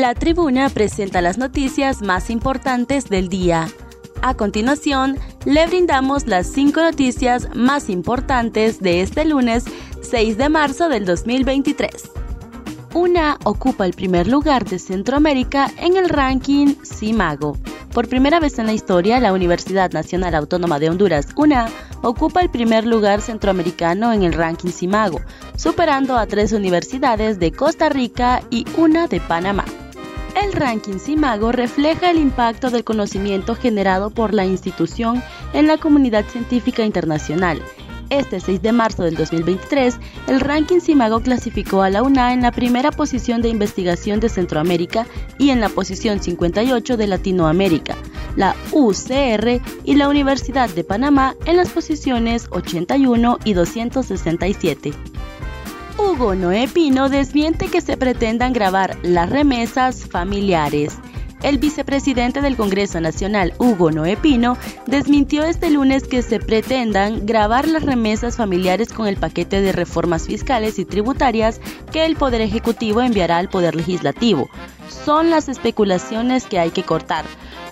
La tribuna presenta las noticias más importantes del día. A continuación, le brindamos las cinco noticias más importantes de este lunes 6 de marzo del 2023. Una ocupa el primer lugar de Centroamérica en el ranking CIMAGO. Por primera vez en la historia, la Universidad Nacional Autónoma de Honduras, UNA, ocupa el primer lugar centroamericano en el ranking CIMAGO, superando a tres universidades de Costa Rica y una de Panamá. El ranking CIMAGO refleja el impacto del conocimiento generado por la institución en la comunidad científica internacional. Este 6 de marzo del 2023, el ranking CIMAGO clasificó a la UNA en la primera posición de investigación de Centroamérica y en la posición 58 de Latinoamérica, la UCR y la Universidad de Panamá en las posiciones 81 y 267. Hugo Noé Pino desmiente que se pretendan grabar las remesas familiares. El vicepresidente del Congreso Nacional, Hugo Noé Pino, desmintió este lunes que se pretendan grabar las remesas familiares con el paquete de reformas fiscales y tributarias que el Poder Ejecutivo enviará al Poder Legislativo. Son las especulaciones que hay que cortar.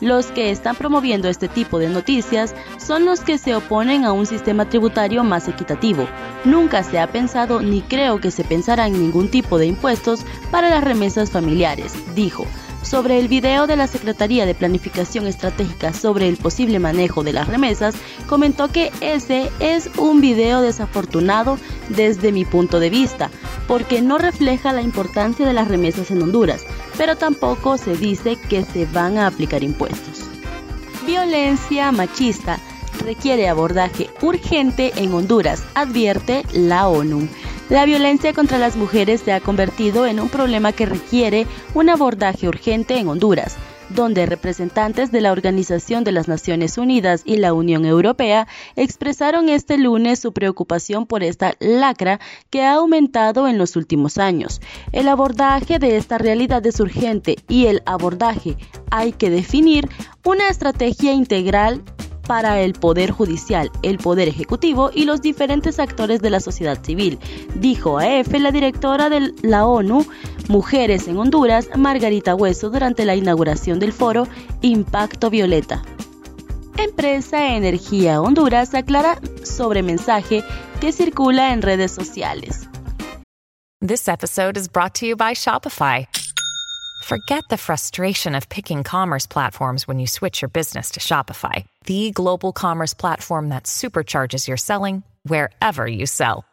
Los que están promoviendo este tipo de noticias son los que se oponen a un sistema tributario más equitativo. Nunca se ha pensado ni creo que se pensará en ningún tipo de impuestos para las remesas familiares, dijo sobre el video de la Secretaría de Planificación Estratégica sobre el posible manejo de las remesas, comentó que ese es un video desafortunado desde mi punto de vista, porque no refleja la importancia de las remesas en Honduras, pero tampoco se dice que se van a aplicar impuestos. Violencia machista requiere abordaje urgente en Honduras, advierte la ONU. La violencia contra las mujeres se ha convertido en un problema que requiere un abordaje urgente en Honduras, donde representantes de la Organización de las Naciones Unidas y la Unión Europea expresaron este lunes su preocupación por esta lacra que ha aumentado en los últimos años. El abordaje de esta realidad es urgente y el abordaje hay que definir una estrategia integral para el Poder Judicial, el Poder Ejecutivo y los diferentes actores de la sociedad civil, dijo a la directora de la ONU Mujeres en Honduras, Margarita Hueso, durante la inauguración del foro Impacto Violeta. Empresa Energía Honduras aclara sobre mensaje que circula en redes sociales. This episode is brought to you by Shopify. Forget the frustration of picking commerce platforms when you switch your business to Shopify, the global commerce platform that supercharges your selling wherever you sell.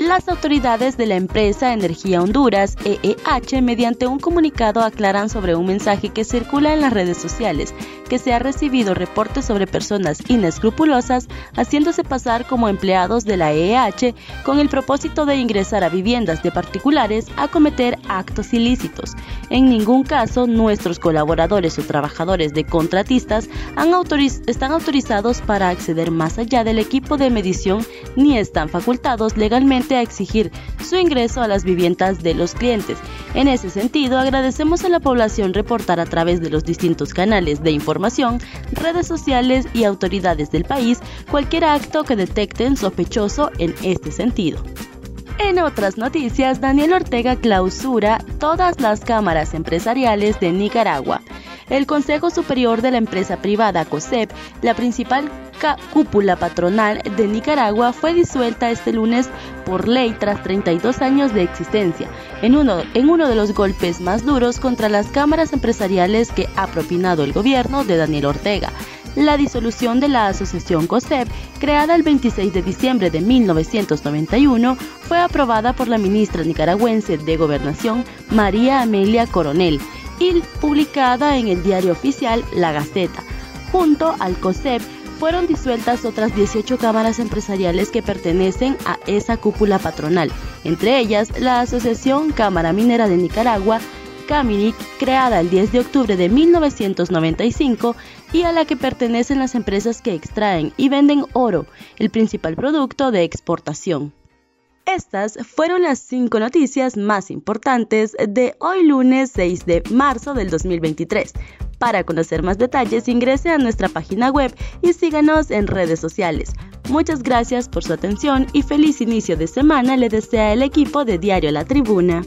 Las autoridades de la empresa Energía Honduras, EEH, mediante un comunicado aclaran sobre un mensaje que circula en las redes sociales que se ha recibido reportes sobre personas inescrupulosas haciéndose pasar como empleados de la EEH con el propósito de ingresar a viviendas de particulares a cometer actos ilícitos. En ningún caso nuestros colaboradores o trabajadores de contratistas están autorizados para acceder más allá del equipo de medición ni están facultados legalmente a exigir su ingreso a las viviendas de los clientes. En ese sentido, agradecemos a la población reportar a través de los distintos canales de información, redes sociales y autoridades del país cualquier acto que detecten sospechoso en este sentido. En otras noticias, Daniel Ortega clausura todas las cámaras empresariales de Nicaragua. El Consejo Superior de la Empresa Privada, COSEP, la principal cúpula patronal de Nicaragua, fue disuelta este lunes por ley tras 32 años de existencia, en uno, en uno de los golpes más duros contra las cámaras empresariales que ha propinado el gobierno de Daniel Ortega. la disolución de la asociación COSEP, creada el 26 de diciembre de 1991, fue aprobada por la ministra nicaragüense de Gobernación, María Amelia Coronel, y publicada en el diario oficial La Gaceta. Junto al COSEP fueron disueltas otras 18 cámaras empresariales que pertenecen a esa cúpula patronal, entre ellas la Asociación Cámara Minera de Nicaragua, Caminic, creada el 10 de octubre de 1995 y a la que pertenecen las empresas que extraen y venden oro, el principal producto de exportación. Estas fueron las cinco noticias más importantes de hoy lunes 6 de marzo del 2023. Para conocer más detalles ingrese a nuestra página web y síganos en redes sociales. Muchas gracias por su atención y feliz inicio de semana le desea el equipo de Diario La Tribuna.